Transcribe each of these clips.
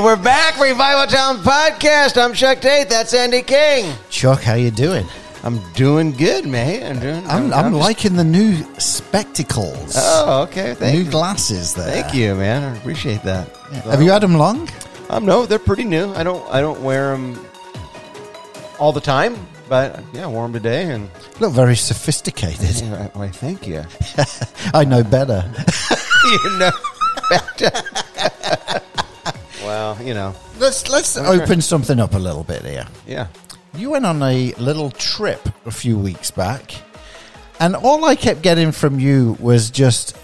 We're back, Revival Town Podcast. I'm Chuck Tate. That's Andy King. Chuck, how you doing? I'm doing good, man. I'm doing. I'm, I'm, just- liking the new spectacles. Oh, okay. Thank new you. glasses there. Thank you, man. I appreciate that. Have you had them long? Um, no, they're pretty new. I don't. I don't wear them all the time, but yeah, I wore them today, and Look very sophisticated. yeah, why, thank you. I know better. you know. well, you know, Let's let's open something up a little bit here. yeah. You went on a little trip a few weeks back, and all I kept getting from you was just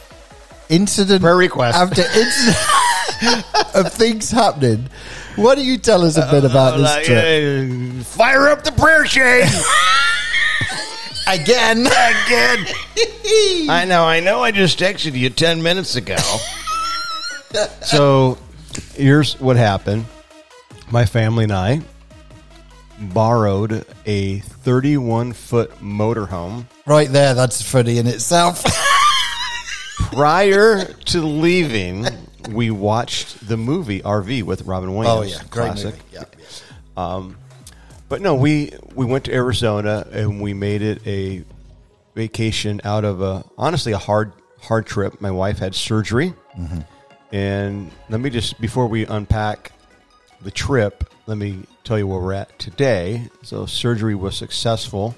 incident Prayer request. after incident of things happening. Why don't you tell us a bit about this Like, trip uh, fire up the prayer chain again? again. I know. I know. I just texted you ten minutes ago. so, here's what happened. My family and I borrowed a 31 foot motorhome Right there, that's funny in itself. prior to leaving. We watched the movie RV with Robin oh, Williams. oh yeah, great classic. movie. Yeah, yeah. Um, but no, we we went to Arizona and we made it a vacation out of a honestly a hard hard trip. My wife had surgery, mm-hmm. And let me just before we unpack the trip, let me tell you where we're at today. So surgery was successful.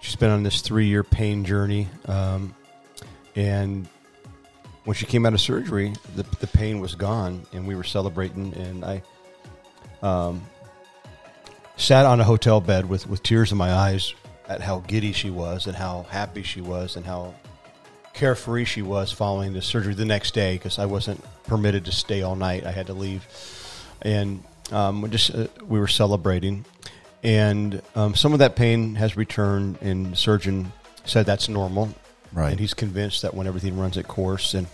She's been on this three year pain journey, um, and when she came out of surgery, the the pain was gone, and we were celebrating, and I sat on a hotel bed with, with tears in my eyes at how giddy she was and how happy she was and how carefree she was following the surgery the next day because I wasn't permitted to stay all night. I had to leave. And um, we just uh, we were celebrating. And um, some of that pain has returned, and the surgeon said that's normal. Right. And he's convinced that when everything runs its course, and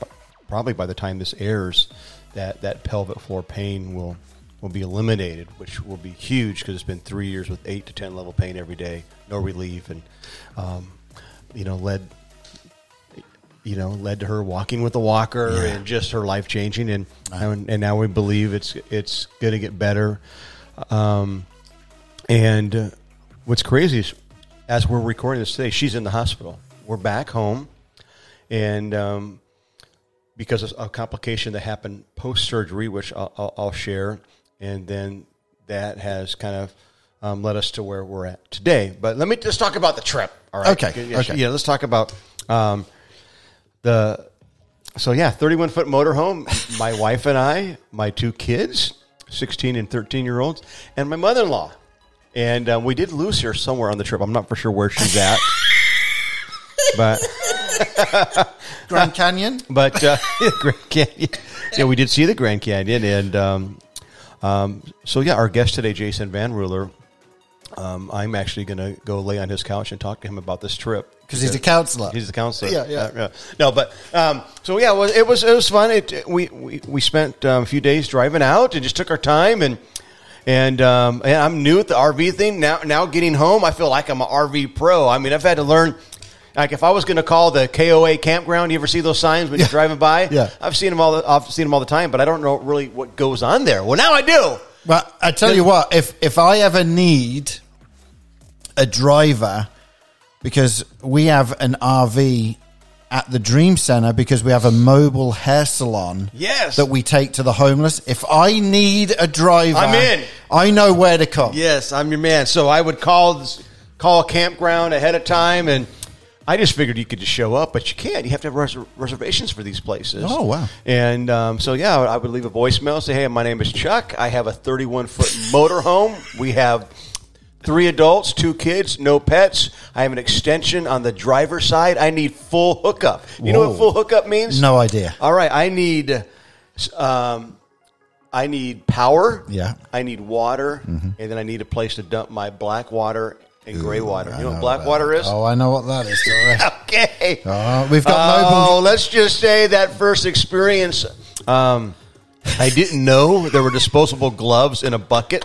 probably by the time this airs, that that pelvic floor pain will will be eliminated, which will be huge because it's been three years with eight to ten level pain every day, no relief, and um, you know led you know led to her walking with a walker Yeah. and just her life changing, and and, and now we believe it's it's going to get better. Um, and uh, what's crazy is, as we're recording this today, she's in the hospital. We're back home, and um, because of a complication that happened post surgery, which I'll, I'll, I'll share, and then that has kind of um, led us to where we're at today. But let me just talk about the trip. All right. Okay, Yeah, okay. Yeah. Let's talk about um, the. So yeah, thirty-one foot motorhome. My wife and I, my two kids, sixteen and thirteen year olds, and my mother-in-law. And um, we did lose her somewhere on the trip. I'm not for sure where she's at, but Grand Canyon. but uh, Grand Canyon. Yeah, we did see the Grand Canyon, and um, um, so yeah, our guest today, Jason Van Ruler. Um, I'm actually going to go lay on his couch and talk to him about this trip 'Cause he's a counselor. He's the counselor. Yeah, yeah. Uh, no, but um, so yeah, well, it was it was fun. It we we, we spent um, a few days driving out and just took our time and. And um, and I'm new at the RV thing now. Now getting home, I feel like I'm an RV pro. I mean, I've had to learn. Like if I was going to call the KOA campground, you ever see those signs when you're driving by? Yeah. I've seen them all. The, I've seen them all the time, but I don't know really what goes on there. Well, now I do. But I tell you what, if if I ever need a driver, because we have an RV at the Dream Center, because we have a mobile hair salon, Yes. that we take to the homeless. If I need a driver, I'm in. I know where to come. Yes, I'm your man. So I would call this- call a campground ahead of time, and I just figured you could just show up, but you can't. You have to have res- reservations for these places. Oh, wow. And um, so yeah, I would leave a voicemail. Say, hey, my name is Chuck. I have a 31 foot motorhome. We have three adults, two kids, no pets. I have an extension on the driver's side. I need full hookup. You know what full hookup means? No idea. All right, I need, um, I need power. Yeah. Mm-hmm. I need water, and then I need a place to dump my black water and gray water. You know what black water is? Oh, I know what that is. Okay. Oh, we've got mobile. Oh, mobile. let's just say that first experience, um, I didn't know there were disposable gloves in a bucket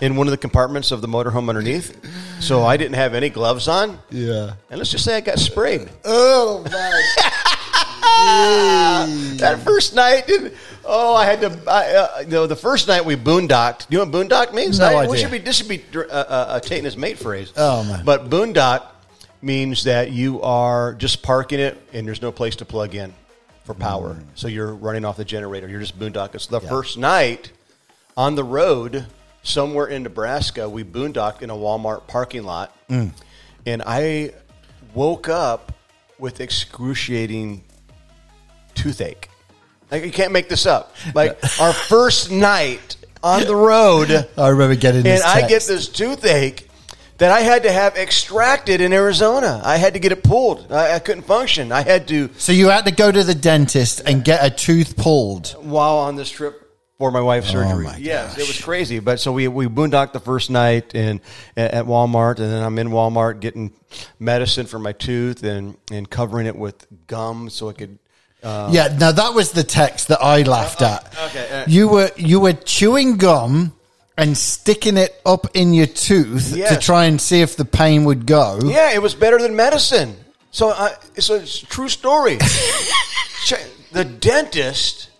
in one of the compartments of the motorhome underneath. So I didn't have any gloves on, Yeah. and let's just say I got sprayed. Oh man. that first night, Oh, I had to. I, uh, you know, the first night we boondocked. Do you know what boondock means? No I, idea. We should be, this should be uh, uh, taking his mate phrase. Oh, man. But boondock means that you are just parking it and there's no place to plug in for power. So you're running off the generator. You're just boondocking. So the Mm. Yeah. first night on the road somewhere in Nebraska, we boondocked in a Walmart parking lot, Mm. and I woke up with excruciating toothache. Like you can't make this up. Like our first night on the road, I remember getting and this. I get this toothache that I had to have extracted in Arizona. I had to get it pulled. I, I couldn't function. I had to So you had to go to the dentist and get a tooth pulled. while on this trip for my wife's surgery. Oh my yes, it was crazy. But so we we boondocked the first night and at Walmart, and then I'm in Walmart getting medicine for my tooth and and covering it with gum so it could. Uh, yeah, now that was the text that I laughed at. okay, uh, you were you were chewing gum and sticking it up in your tooth to try and see if the pain would go. yeah, it was better than medicine. So I, so it's a true story. The dentist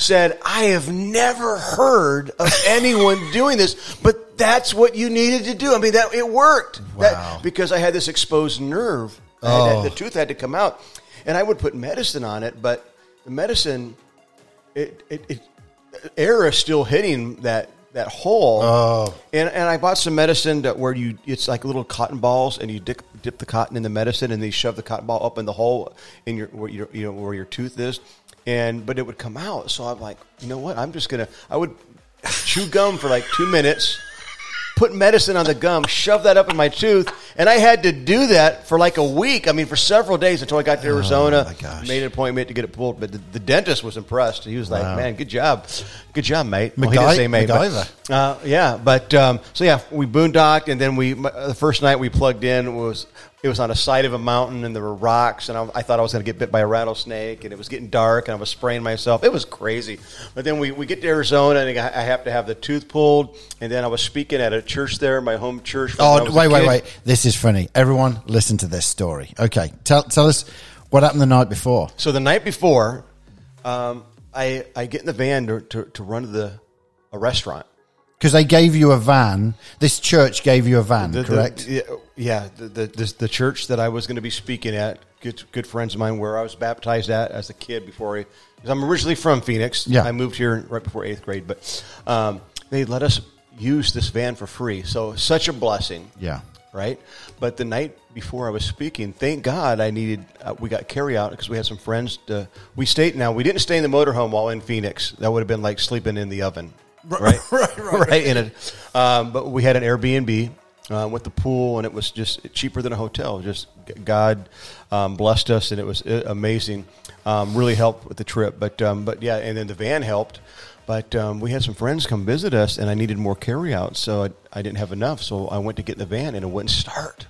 said, "I have never heard of anyone doing this, but that's what you needed to do. I mean, that it worked. That- because I had this exposed nerve. I had the oh. tooth had to come out, and I would put medicine on it, but the medicine, it, it, it air is still hitting that that hole. Oh. And and I bought some medicine that where you it's like little cotton balls, and you dip, dip the cotton in the medicine, and then you shove the cotton ball up in the hole in your where your you know where your tooth is, and but it would come out. So I'm like, you know what? I'm just gonna I would chew gum for like two minutes. Put medicine on the gum, shove that up in my tooth, and I had to do that for like a week. I mean, for several days until I got to Arizona. my gosh. Made an appointment to get it pulled, but the, the dentist was impressed. He was like, Wow. "Man, good job, good job, mate." MacGy- he didn't say mate, but- MacGyver. uh, yeah, but um, so yeah, we boondocked, and then we m- the first night we plugged in was it was on a side of a mountain, and there were rocks, and I, I thought I was going to get bit by a rattlesnake, and it was getting dark, and I was spraying myself. It was crazy. But then we, we get to Arizona, and I I have to have the tooth pulled, and then I was speaking at a church there, my home church. Oh, wait, wait, wait. This is funny. Everyone, listen to this story. Okay. Tell, tell us what happened the night before. So the night before, um, I I get in the van to, to, to run to the a restaurant. Because they gave you a van. This church gave you a van, The- the- correct? yeah, yeah. The, the, the, the church that I was going to be speaking at, good, good friends of mine, where I was baptized at as a kid before I. Because I'm originally from Phoenix. Yeah. I moved here right before eighth grade, but um, they let us use this van for free. So such a blessing. yeah. Right, but the night before I was speaking, thank God I needed. Uh, we got carry out because we had some friends. To, we stayed now. We didn't stay in the motorhome while in Phoenix. That would have been like sleeping in the oven. Right, right, right. In it, um, but we had an Airbnb uh, with the pool, and it was just cheaper than a hotel. Just God um, blessed us, and it was uh, amazing. Um, really helped with the trip, but um, but yeah, and then the van helped. But um, we had some friends come visit us, and I needed more carry out, so I, I didn't have enough. So I went to get in the van, and it wouldn't start.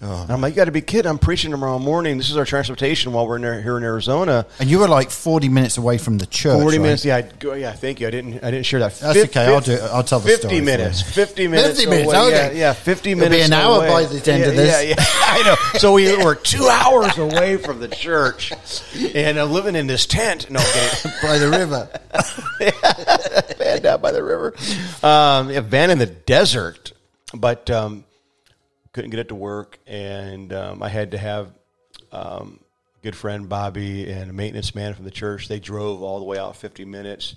And I'm like, you got to be kidding! I'm preaching tomorrow morning. This is our transportation while we're in, there- here in Arizona. And you were like 40 minutes away from the church. Forty right? minutes. Yeah, I'd go, yeah. Thank you. I didn't. I didn't share that. That's okay, I'll do- I'll tell the Fifty story for minutes. Fifty minutes. 50 minutes, away. okay. Yeah, yeah. Fifty It'll be an hour away. by the end yeah, of this. Yeah, yeah. I know. So we were two hours away from the church, and I'm living in this tent. No. By the river. van down by the river. Um, in the desert, but um, couldn't get it to work, and um, I had to have um, a good friend Bobby and a maintenance man from the church. They drove all the way out 50 minutes.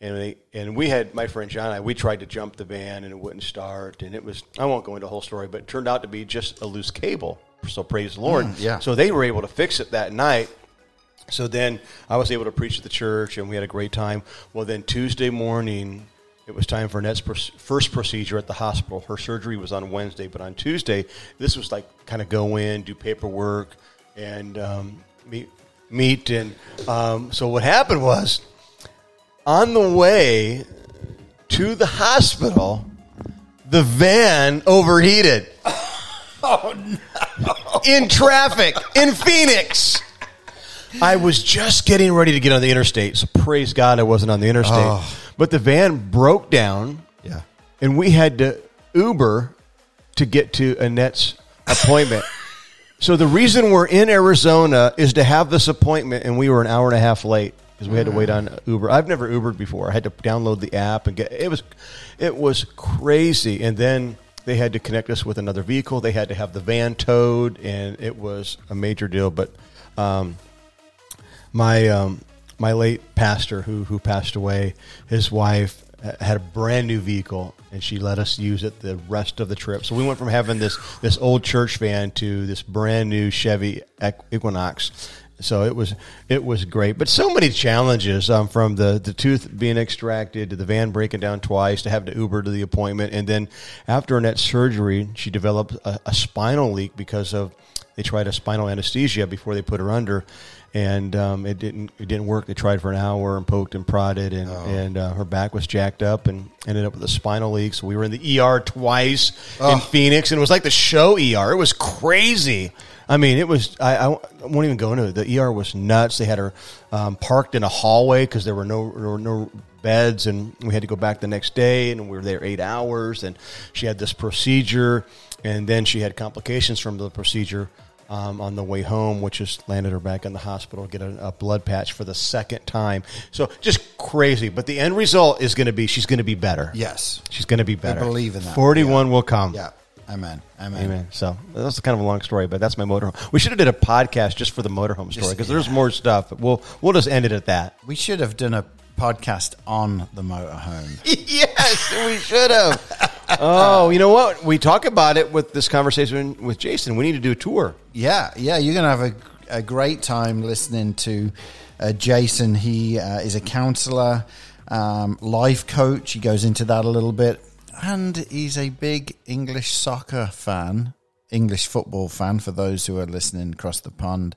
And they and we had my friend John and I. We tried to jump the van and it wouldn't start. And it was I won't go into the whole story, but it turned out to be just a loose cable. So praise the Lord. yeah. So they were able to fix it that night. So then I was able to preach at the church, and we had a great time. Well, then Tuesday morning, it was time for Annette's first procedure at the hospital. Her surgery was on Wednesday, but on Tuesday, this was like kind of go in, do paperwork, and um, meet, meet. And um, so what happened was, on the way to the hospital, the van overheated. Oh, no. In traffic in Phoenix. I was just getting ready to get on the interstate, so praise God I wasn't on the interstate. Oh. But the van broke down, Yeah. and we had to Uber to get to Annette's appointment. so the reason we're in Arizona is to have this appointment, and we were an hour and a half late. because we had to wait on Uber. I've never Ubered before. I had to download the app and get it was it was crazy. And then they had to connect us with another vehicle. They had to have the van towed, and it was a major deal. But um, my um, my late pastor who who passed away, his wife had a brand new vehicle and she let us use it the rest of the trip. So we went from having this this old church van to this brand new Chevy Equinox. So it was it was great, but so many challenges um, from the the tooth being extracted to the van breaking down twice to have to Uber to the appointment, and then after Annette's surgery, she developed a, a spinal leak because of they tried a spinal anesthesia before they put her under, and um, it didn't it didn't work. They tried for an hour and poked and prodded, and Oh. and uh, her back was jacked up and ended up with a spinal leak. So we were in the ER twice Oh. in Phoenix, and it was like the show ER. It was crazy. I mean, it was. I, I won't even go into it. The ER was nuts. They had her um, parked in a hallway because there were no there were no beds, and we had to go back the next day, and we were there eight hours. And she had this procedure, and then she had complications from the procedure um, on the way home, which just landed her back in the hospital to get a, a blood patch for the second time. So just crazy. But the end result is going to be she's going to be better. Yes. She's going to be better. I believe in that. Forty-one will come. Yeah. Amen. Amen. Amen. So that's kind of a long story, but that's my motorhome. We should have did a podcast just for the motorhome story because there's more stuff. But we'll we'll just end it at that. We should have done a podcast on the motorhome. yes, we should have. oh, you know what? We talk about it with this conversation with Jason. We need to do a tour. Yeah, yeah, you're going to have a, a great time listening to uh, Jason. He uh, is a counselor, um, life coach. He goes into that a little bit. And he's a big English soccer fan, English football fan for those who are listening across the pond.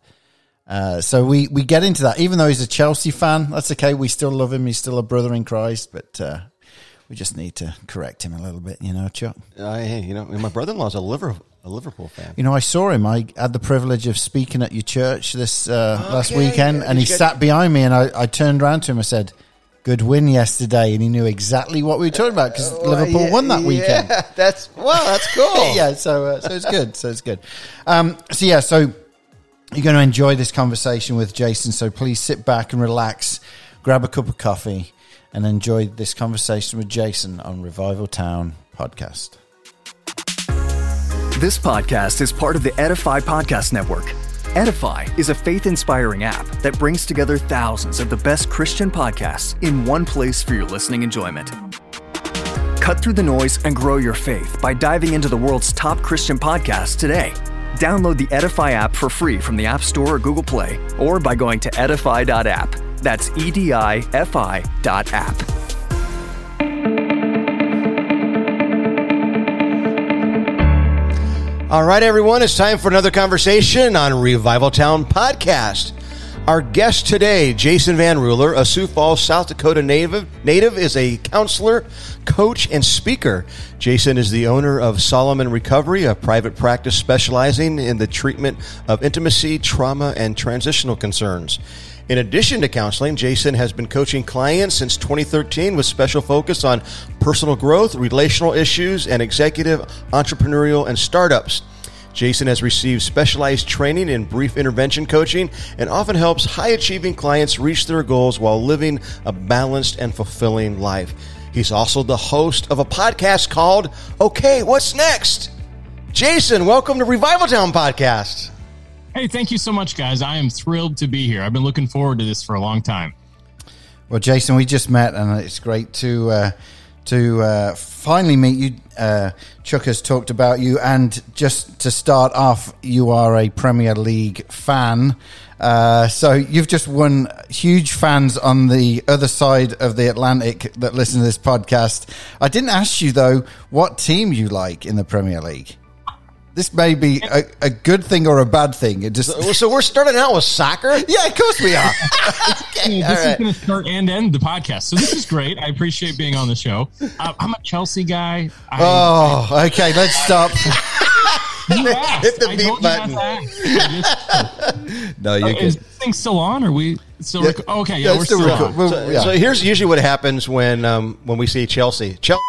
Uh, so we, we get into that. Even though he's a Chelsea fan, that's okay. We still love him. He's still a brother in Christ, but uh, we just need to correct him a little bit, you know, Chuck. Uh, hey, you know, my brother-in-law's a Liverpool a Liverpool fan. You know, I saw him. I had the privilege of speaking at your church this uh, last Okay. weekend, and he sat behind me, and I, I turned around to him. I said, "Good win yesterday," and he knew exactly what we were talking about because Liverpool won that weekend. Yeah, that's well, that's cool. yeah, so uh, so it's good. So it's good. Um, so yeah, so you're going to enjoy this conversation with Jason. So please sit back and relax, grab a cup of coffee, and enjoy this conversation with Jason on Revival Town podcast. This podcast is part of the Edify Podcast Network. Edify is a faith inspiring app that brings together thousands of the best Christian podcasts in one place for your listening enjoyment. Cut through the noise and grow your faith by diving into the world's top Christian podcasts today. Download the Edify app for free from the App Store or Google Play, or by going to edify.app. That's E D I F I dot app. All right, everyone, it's time for another conversation on Revival Town Podcast. Our guest today, Jason Van Ruler, a Sioux Falls, South Dakota native, native is a counselor, coach, and speaker. Jason is the owner of Solomon Recovery, a private practice specializing in the treatment of intimacy, trauma, and transitional concerns. In addition to counseling, Jason has been coaching clients since 2013 with special focus on personal growth, relational issues, and executive, entrepreneurial, and startups. Jason has received specialized training in brief intervention coaching and often helps high achieving clients reach their goals while living a balanced and fulfilling life. He's also the host of a podcast called Okay, What's Next? Jason, welcome to Revival Town Podcast. Hey, thank you so much, guys. I am thrilled to be here. I've been looking forward to this for a long time. Well, Jason, we just met, and it's great to uh, to uh, finally meet you. Uh, Chuck has talked about you, and just to start off, you are a Premier League fan. Uh, so you've just won huge fans on the other side of the Atlantic that listen to this podcast. I didn't ask you though what team you like in the Premier League. This may be a, a good thing or a bad thing. It just So we're starting out with soccer? yeah, of course we are. okay, this all is going to start and end the podcast. So this is great. I appreciate being on the show. Uh, I'm a Chelsea guy. I, Oh, okay. Let's stop. you asked. hit the I beep told you not button. to ask. I just- No, you can. Is this thing still on? Are we still? Yeah. rec- okay, Yeah, yeah, we're still still, record- on. Well, So, yeah. so here's usually what happens when um, when we see Chelsea. Chelsea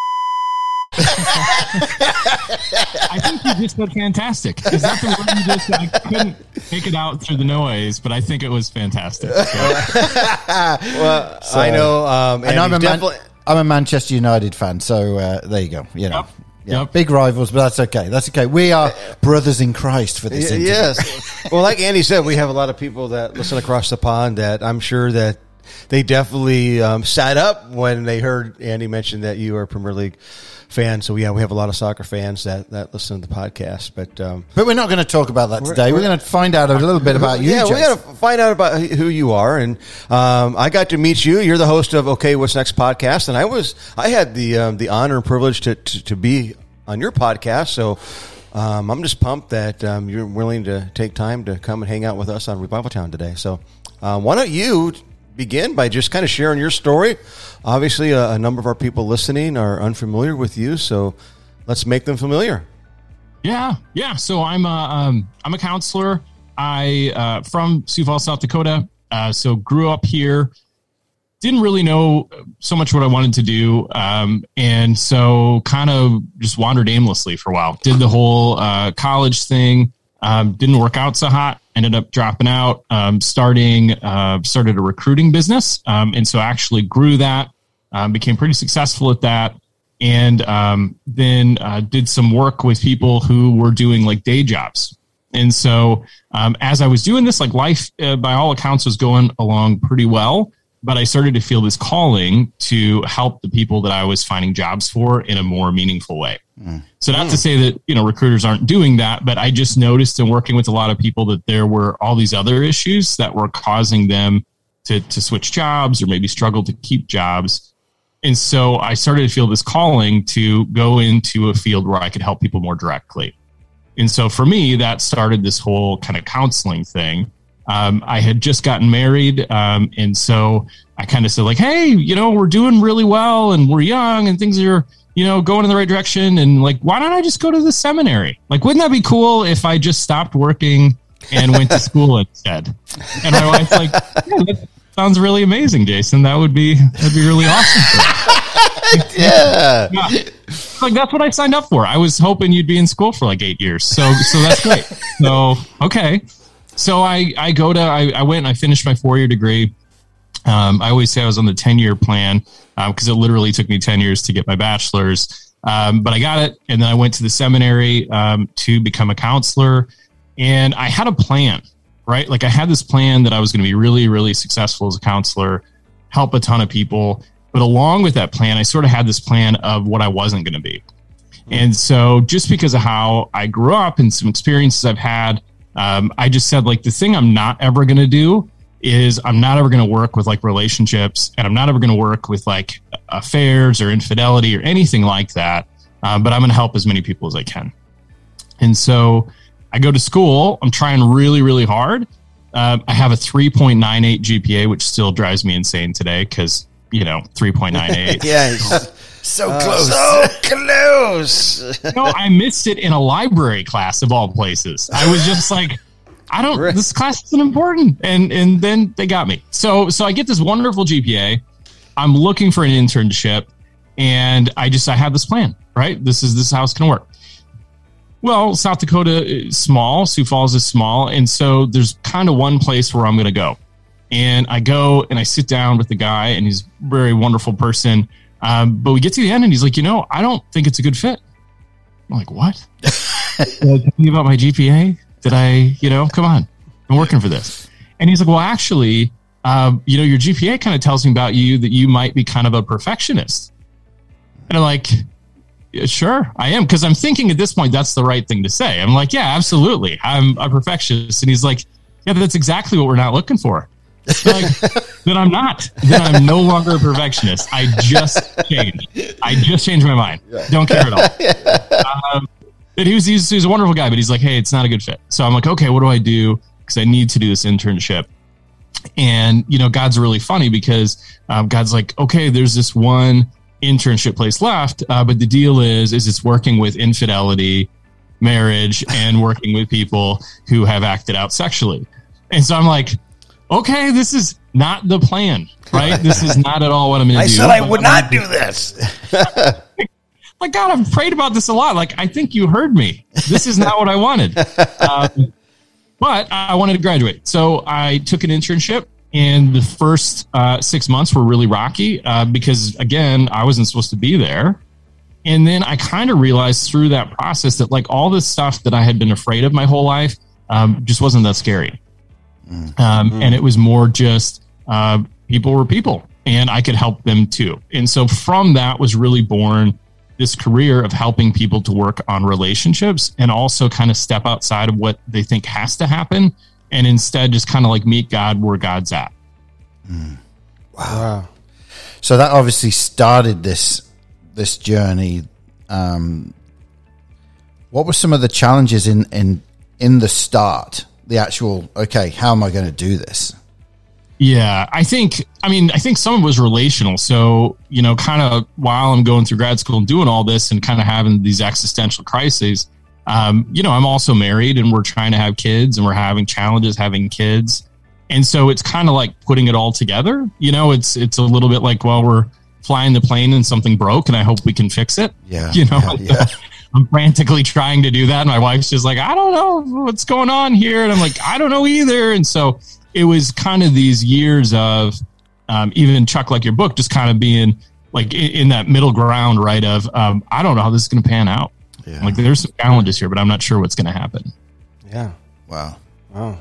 I think you just said fantastic. Is that the word you just? I couldn't make it out through the noise, but I think it was fantastic. So, Well, I know. Um, and I'm a, Andy, Man- I'm a Manchester United fan, so uh, there you go. You know, Yep. Yeah, Yep. big rivals, but that's okay. That's okay. We are brothers in Christ for this. Y- interview. Yes. well, like Andy said, we have a lot of people that listen across the pond that I'm sure that they definitely um, sat up when they heard Andy mention that you are Premier League fan. So yeah, we have a lot of soccer fans that, that listen to the podcast. But um, But we're not going to talk about that today. We're, we're- going to find out a little bit about you. yeah, we Jason. got to find out about who you are. And um, I got to meet you. You're the host of Okay, What's Next podcast, and I was I had the um, the honor and privilege to, to to be on your podcast. So. Um, I'm just pumped that um, you're willing to take time to come and hang out with us on Revival Town today. So, um, why don't you begin by just kind of sharing your story? Obviously, a, a number of our people listening are unfamiliar with you, so let's make them familiar. yeah, yeah. So I'm a um, I'm a counselor. I uh, from Sioux Falls, South Dakota. Uh, so grew up here. Didn't really know so much what I wanted to do, um, and so kind of just wandered aimlessly for a while. Did the whole uh, college thing. Um, didn't work out so hot. Ended up dropping out. Um, starting uh, started a recruiting business, um, and so actually grew that. Um, became pretty successful at that, and um, then uh, did some work with people who were doing like day jobs. And so, as I was doing this, like life, uh, by all accounts, was going along pretty well. But I started to feel this calling to help the people that I was finding jobs for in a more meaningful way. So not to say that you know recruiters aren't doing that, but I just noticed in working with a lot of people that there were all these other issues that were causing them to to switch jobs or maybe struggle to keep jobs. And so I started to feel this calling to go into a field where I could help people more directly. And so for me, that started this whole kind of counseling thing. Um, I had just gotten married. Um, and so I kind of said, like, hey, you know, we're doing really well and we're young and things are, you know, going in the right direction. And like, why don't I just go to the seminary? Like, wouldn't that be cool if I just stopped working and went to school instead? And my wife's like, yeah, that sounds really amazing, Jason. That would be, that'd be really awesome. Yeah. Yeah. Like that's what I signed up for. I was hoping you'd be in school for like eight years. So so that's great. So okay. So I I go to I, I went and I finished my four year degree. Um, I always say I was on the ten year plan because it literally took me ten years to get my bachelor's. Um, but I got it, and then I went to the seminary um, to become a counselor, and I had a plan. Right, like I had this plan that I was going to be really, really successful as a counselor, help a ton of people. But along with that plan, I sort of had this plan of what I wasn't going to be. And so, just because of how I grew up and some experiences I've had, um, I just said, like, the thing I'm not ever going to do is I'm not ever going to work with like relationships and I'm not ever going to work with like affairs or infidelity or anything like that. Um, but I'm going to help as many people as I can. And so, I go to school, I'm trying really, really hard. Um, I have a 3.98 GPA, which still drives me insane today because, you know, 3.98. Yeah. he's- so close. so close. no, I missed it in a library class of all places. I was just like, I don't. Right. This class isn't important, and and then they got me. So so I get this wonderful GPA. I'm looking for an internship, and I just I have this plan. Right, this is this is how it's gonna work. Well, South Dakota is small. Sioux Falls is small, and so there's kind of one place where I'm gonna go. And I go and I sit down with the guy, and he's a very wonderful person. Um, but we get to the end, and he's like, you know, I don't think it's a good fit. I'm like, what? Tell you about my GPA? Did I, you know, come on, I'm working for this. And he's like, well, actually, um, you know, your GPA kind of tells me about you that you might be kind of a perfectionist. And I'm like, yeah, sure, I am. Cause I'm thinking at this point, that's the right thing to say. I'm like, yeah, absolutely. I'm a perfectionist. And he's like, yeah, that's exactly what we're not looking for. like, then I'm not. Then I'm no longer a perfectionist. I just changed. I just changed my mind. Don't care at all. Um, and he was, he was a wonderful guy, but he's like, hey, it's not a good fit. So I'm like, okay, what do I do? Because I need to do this internship. And you know, God's really funny because um, God's like, okay, there's this one internship place left, uh, but the deal is, is it's working with infidelity, marriage, and working with people who have acted out sexually. And so I'm like, okay, this is not the plan, right? This is not at all what I'm going to I said I would not do this. my God, I've prayed about this a lot. Like, I think you heard me. This is not what I wanted. Um, but I wanted to graduate. So I took an internship, and the first uh, six months were really rocky uh, because, again, I wasn't supposed to be there. And then I kind of realized through that process that, like, all this stuff that I had been afraid of my whole life um, just wasn't that scary. Um, And it was more just uh, people were people, and I could help them too. And so from that was really born this career of helping people to work on relationships and also kind of step outside of what they think has to happen and instead just kind of like meet God where God's at. Wow. So that obviously started this this journey. Um, what were some of the challenges in in in the start? The actual okay, how am I going to do this? Yeah, I think, I mean, I think some of it was relational. So, you know, kind of while I'm going through grad school and doing all this and kind of having these existential crises, um, you know, I'm also married and we're trying to have kids and we're having challenges having kids. And so it's kind of like putting it all together. You know, it's, it's a little bit like, well, we're flying the plane and something broke and I hope we can fix it. Yeah, You know, yeah, yeah. I'm frantically trying to do that. And my wife's just like, I don't know what's going on here. And I'm like, I don't know either. And so it was kind of these years of um, even Chuck, like your book, just kind of being like in, in that middle ground, right? Of um, I don't know how this is going to pan out. Yeah. Like there's some challenges here, but I'm not sure what's going to happen. Yeah. Wow. Oh,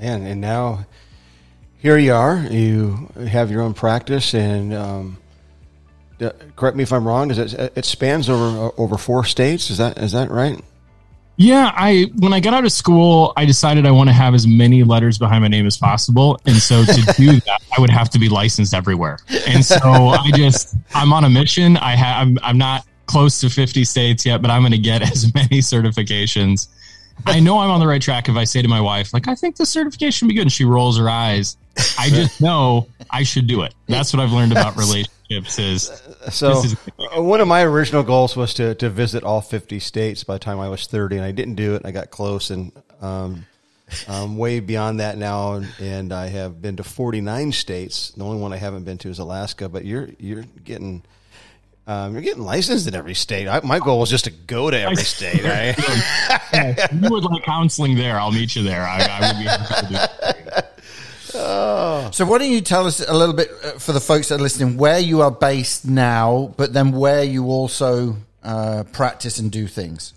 man. And now here you are. You have your own practice, and um, d- correct me if I'm wrong. Does it, it spans over over four states? Is that is that right? Yeah, I when I got out of school, I decided I want to have as many letters behind my name as possible, and so to do that, I would have to be licensed everywhere. And so I just I'm on a mission. I have I'm, I'm not close to 50 states yet, but I'm going to get as many certifications. I know I'm on the right track if I say to my wife, like, I think the certification would be good, and she rolls her eyes. I just know I should do it. That's what I've learned about relationships. Is So is- uh, one of my original goals was to, to visit all 50 states by the time I was 30, and I didn't do it. I got close, and um, I'm way beyond that now, and, I have been to 49 states. The only one I haven't been to is Alaska, but you're you're getting. Um, you're getting licensed in every state. I, my goal was just to go to every state. Right? you would like counseling there, I'll meet you there. I, I would be happy to do that. So why don't you tell us a little bit uh, for the folks that are listening where you are based now, but then where you also uh, practice and do things.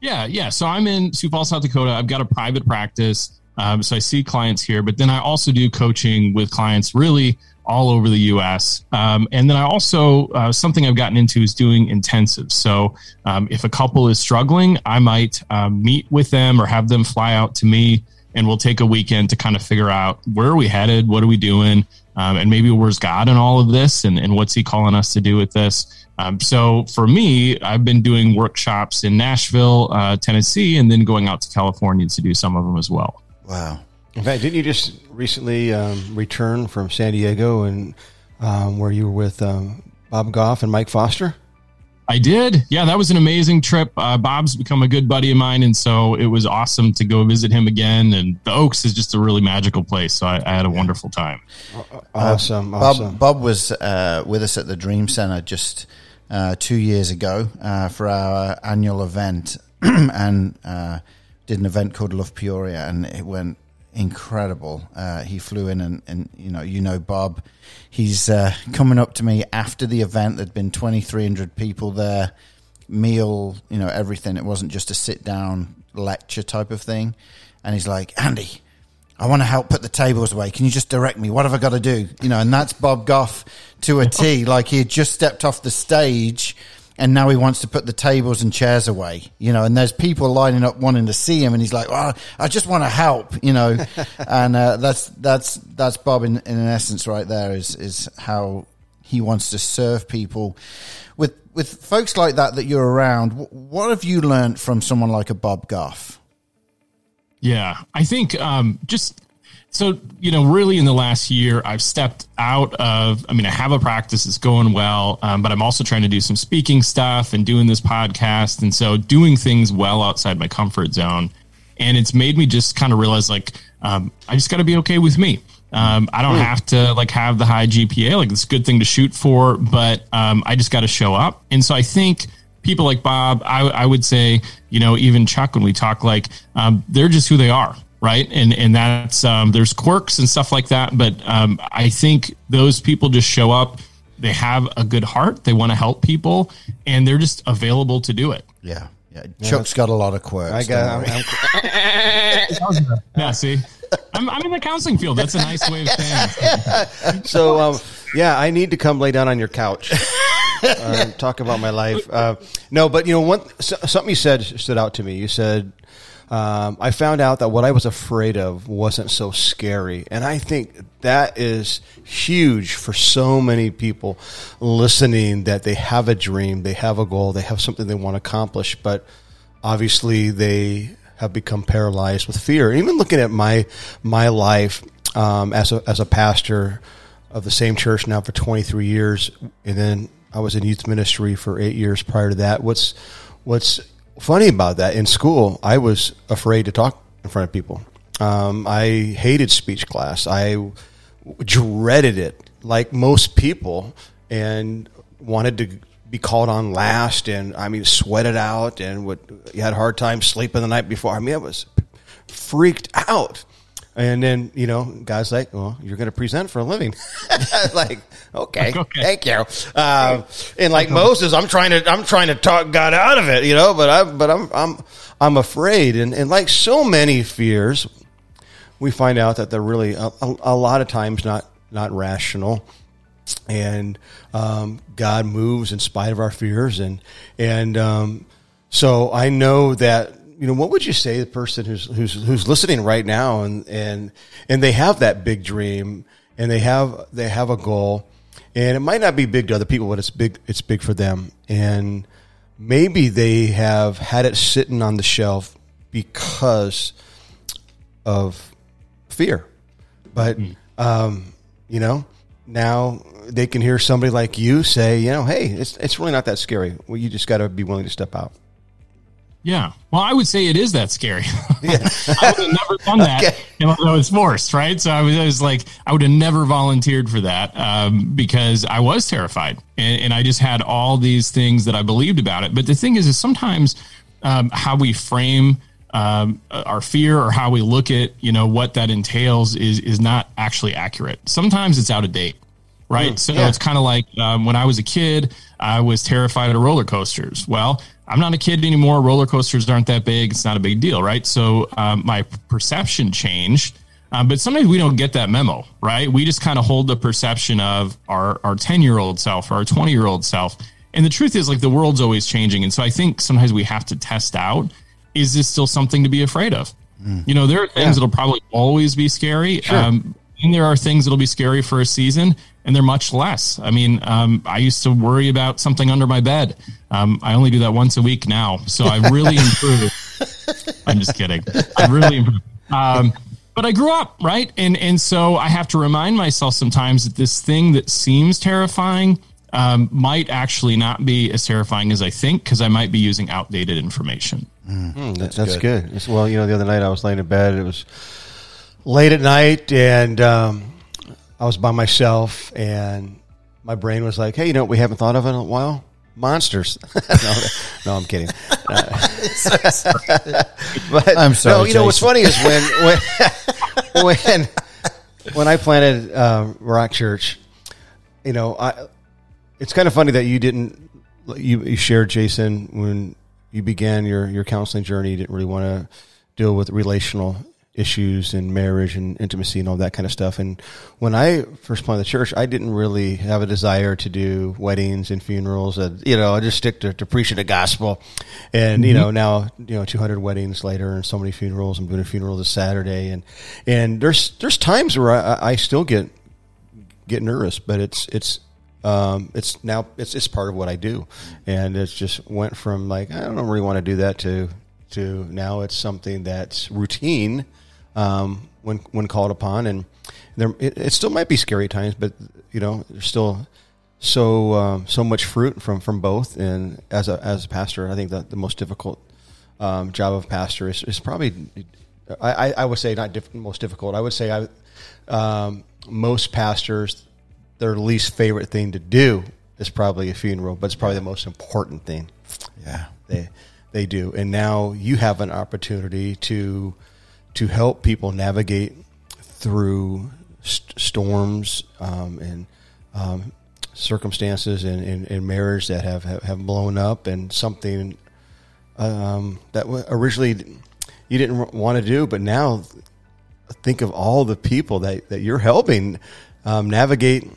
Yeah, yeah. So I'm in Sioux Falls, South Dakota. I've got a private practice. Um, so I see clients here, but then I also do coaching with clients really all over the US. Um, and then I also, uh, something I've gotten into is doing intensives. So um, if a couple is struggling, I might um, meet with them or have them fly out to me and we'll take a weekend to kind of figure out where are we headed? What are we doing? Um, and maybe where's God in all of this and, and what's he calling us to do with this? Um, so for me, I've been doing workshops in Nashville, uh, Tennessee, and then going out to California to do some of them as well. Wow. In fact, didn't you just recently um, return from San Diego and um, where you were with um, Bob Goff and Mike Foster? I did. Yeah, that was an amazing trip. Uh, Bob's become a good buddy of mine, and so it was awesome to go visit him again. And the Oaks is just a really magical place, so I, I had a wonderful time. Awesome, Bob, awesome. Bob was uh, with us at the Dream Center just uh, two years ago uh, for our annual event, and uh, did an event called Love Peoria, and it went incredible. Uh, he flew in, and, and you know, you know, Bob. He's uh, coming up to me after the event. There'd been twenty three hundred people there, meal, you know, everything. It wasn't just a sit down lecture type of thing. And he's like, Andy, I want to help put the tables away. Can you just direct me? What have I got to do? You know, and that's Bob Goff to a T. Like he had just stepped off the stage and now he wants to put the tables and chairs away, you know, and there's people lining up wanting to see him and he's like, well, I just want to help, you know, and, uh, that's, that's, that's Bob in, in essence right there is, is how he wants to serve people with, with folks like that that you're around. What have you learned from someone like a Bob Goff? Yeah, I think um, just so you know, really in the last year, I've stepped out of. I mean, I have a practice; it's going well, um, but I'm also trying to do some speaking stuff and doing this podcast, and so doing things well outside my comfort zone. And it's made me just kind of realize, like, um, I just got to be okay with me. Um, I don't have to like have the high GPA. Like, it's a good thing to shoot for, but um, I just got to show up. And so I think people like Bob, I, I would say, you know, even Chuck, when we talk, like um, they're just who they are, right? And and that's um, there's quirks and stuff like that, but um, I think those people just show up. They have a good heart. They want to help people, and they're just available to do it. Yeah. Yeah. Chuck's got a lot of quirks. I got. I'm. I'm- Yeah, see, I'm, I'm in the counseling field. That's a nice way of saying it. so um, yeah, I need to come lay down on your couch. uh, talk about my life. Uh, no, but you know, one so- something you said stood out to me. You said um, I found out that what I was afraid of wasn't so scary, and I think that is huge for so many people listening. That they have a dream, they have a goal, they have something they want to accomplish, but obviously they have become paralyzed with fear. Even looking at my my life um, as a as a pastor of the same church now for 23 years, and then I was in youth ministry for eight years prior to that. What's what's funny about that in school, I was afraid to talk in front of people. Um, I hated speech class. I dreaded it, like most people, and wanted to be called on last. And I mean, sweated out, and would you had a hard time sleeping the night before. I mean, I was freaked out. And then you know, guys like, well, you're going to present for a living. like, okay, Okay. thank you. Um, and like Moses, I'm trying to, I'm trying to talk God out of it, you know. But I, but I'm, I'm, I'm afraid. And and like so many fears, we find out that they're really a, a, a lot of times not not rational and um, God moves in spite of our fears and and um, so I know that you know what would you say the person who's who's who's listening right now and and and they have that big dream and they have they have a goal and it might not be big to other people but it's big it's big for them and maybe they have had it sitting on the shelf because of fear. But um, you know, now they can hear somebody like you say, you know, hey, it's it's really not that scary. Well, you just got to be willing to step out. Yeah. Well, I would say it is that scary. I would have never done that Okay. unless I was forced, right? So I was, I was like, I would have never volunteered for that um, because I was terrified, and, and I just had all these things that I believed about it. But the thing is, is sometimes um, how we frame um, our fear or how we look at you know what that entails is is not actually accurate. Sometimes it's out of date right? so yeah. it's kind of like um, when I was a kid, I was terrified of roller coasters. Well, I'm not a kid anymore. Roller coasters aren't that big. It's not a big deal, right? So um, my perception changed. Um, but sometimes we don't get that memo, right? We just kind of hold the perception of our our 10 year old self or our 20 year old self. And the truth is, like, the world's always changing. And so I think sometimes we have to test out is this still something to be afraid of? You know, there are things that'll probably always be scary. Um, and there are things that'll be scary for a season, and they're much less. I mean, um, I used to worry about something under my bed. Um, I only do that once a week now, so I've really improved. I'm just kidding. I really improved. Um, but I grew up, right? And and so I have to remind myself sometimes that this thing that seems terrifying um, might actually not be as terrifying as I think because I might be using outdated information. that's, that's good. It's- well, you know, the other night I was laying in bed. It was late at night, and um, I was by myself, and my brain was like, "Hey, you know what we haven't thought of in a while? Monsters." no, no, I'm kidding. Uh, but I'm sorry, No, you know what's funny is when when when when I planted um, Rock Church, you know, I it's kind of funny that you didn't you, you shared Jason when you began your your counseling journey. You didn't really want to deal with relational issues and marriage and intimacy and all that kind of stuff. And when I first planted the church, I didn't really have a desire to do weddings and funerals. And, you know, I just stick to, to preaching the gospel. And you know, now you know, 200 weddings later and so many funerals. I'm doing a funeral this Saturday, and and there's there's times where I, I still get get nervous, but it's it's um, it's now it's it's part of what I do, and it's just went from like I don't really want to do that to to now it's something that's routine um, when when called upon, and there it, it still might be scary times, but you know there's still so um, so much fruit from from both, and as a as a pastor, I think that the most difficult um, job of pastor is, is probably I, I, I would say not diff- most difficult. I would say I um, most pastors their least favorite thing to do is is probably a funeral, but it's probably the most important thing Yeah. they they do. And now you have an opportunity to to help people navigate through st- storms um, and um, circumstances in, in, marriage that have, have, have blown up and something um, that originally you didn't want to do, but now think of all the people that, that you're helping um, navigate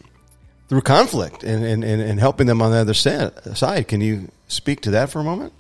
through conflict and, and, and, and helping them on the other side. Can you speak to that for a moment?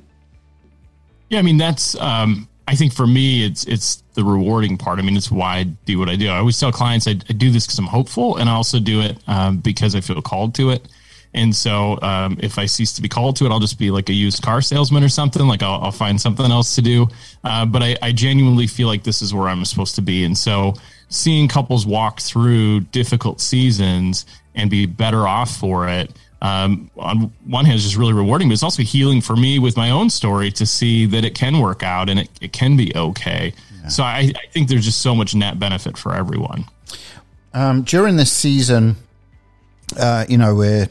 Yeah, I mean that's um I think for me it's it's the rewarding part. I mean it's why I do what I do. I always tell clients I, I do this because I'm hopeful, and I also do it um, because I feel called to it. And so um, if I cease to be called to it, I'll just be like a used car salesman or something. Like I'll, I'll find something else to do. Uh, but I, I genuinely feel like this is where I'm supposed to be. And so seeing couples walk through difficult seasons and be better off for it um, on one hand is just really rewarding, but it's also healing for me with my own story to see that it can work out and it, it can be okay. So I, I think there's just so much net benefit for everyone. Um, during this season, uh, you know, we're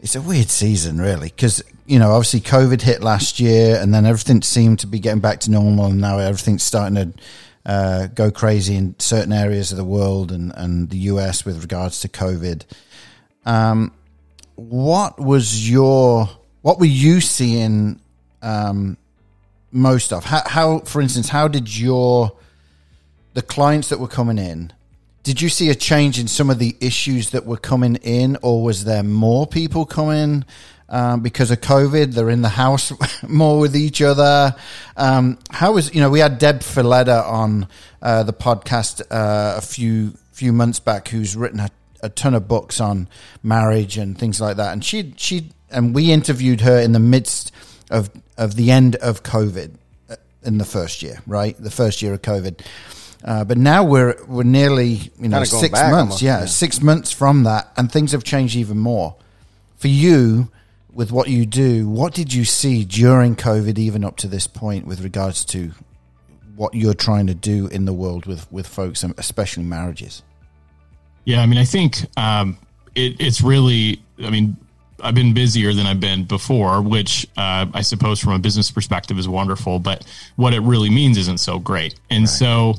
it's a weird season, really, because you know, obviously, COVID hit last year, and then everything seemed to be getting back to normal, and now everything's starting to uh, go crazy in certain areas of the world and and the US with regards to COVID. Um, what was your what were you seeing um, most of? How, how, for instance, how did your the clients that were coming in? Did you see a change in some of the issues that were coming in, or was there more people coming um, because of COVID? They're in the house more with each other. Um, how was you know we had Deb Fileta on uh, the podcast uh, a few few months back, who's written a, a ton of books on marriage and things like that, and she she and we interviewed her in the midst of of the end of COVID uh, in the first year, right? The first year of COVID. Uh, but now we're we're nearly you know six months, almost, yeah, yeah. six months from that, and things have changed even more. For you, with what you do, what did you see during COVID, even up to this point, with regards to what you're trying to do in the world with with folks, and especially marriages? Yeah, I mean, I think um, it, it's really, I mean, I've been busier than I've been before, which uh, I suppose from a business perspective is wonderful, but what it really means isn't so great. And so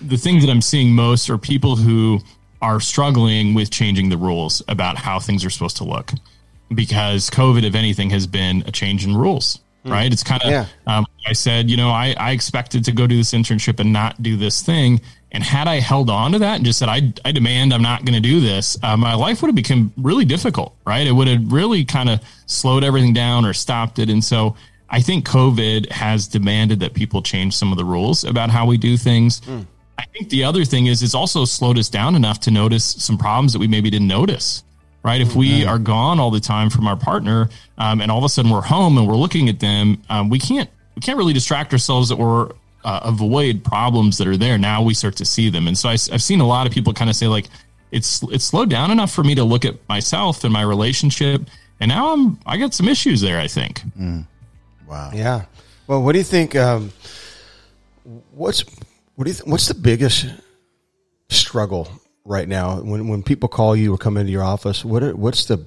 the things that I'm seeing most are people who are struggling with changing the rules about how things are supposed to look because COVID, if anything, has been a change in rules. Right. It's kind of, Yeah. um, I said, you know, I, I expected to go do this internship and not do this thing. And had I held on to that and just said, I, I demand I'm not going to do this, uh, my life would have become really difficult. Right. It would have really kind of slowed everything down or stopped it. And so I think COVID has demanded that people change some of the rules about how we do things. I think the other thing is it's also slowed us down enough to notice some problems that we maybe didn't notice. Right. If we are gone all the time from our partner, um, and all of a sudden we're home and we're looking at them, um, we can't we can't really distract ourselves that we're uh, avoid problems that are there. Now we start to see them, and so I, have seen a lot of people kind of say like, it's it's slowed down enough for me to look at myself and my relationship, and now I'm I got some issues there. I think. Wow. Yeah. Well, what do you think? Um, what's what do you th- what's the biggest struggle right now when when people call you or come into your office? What are, what's the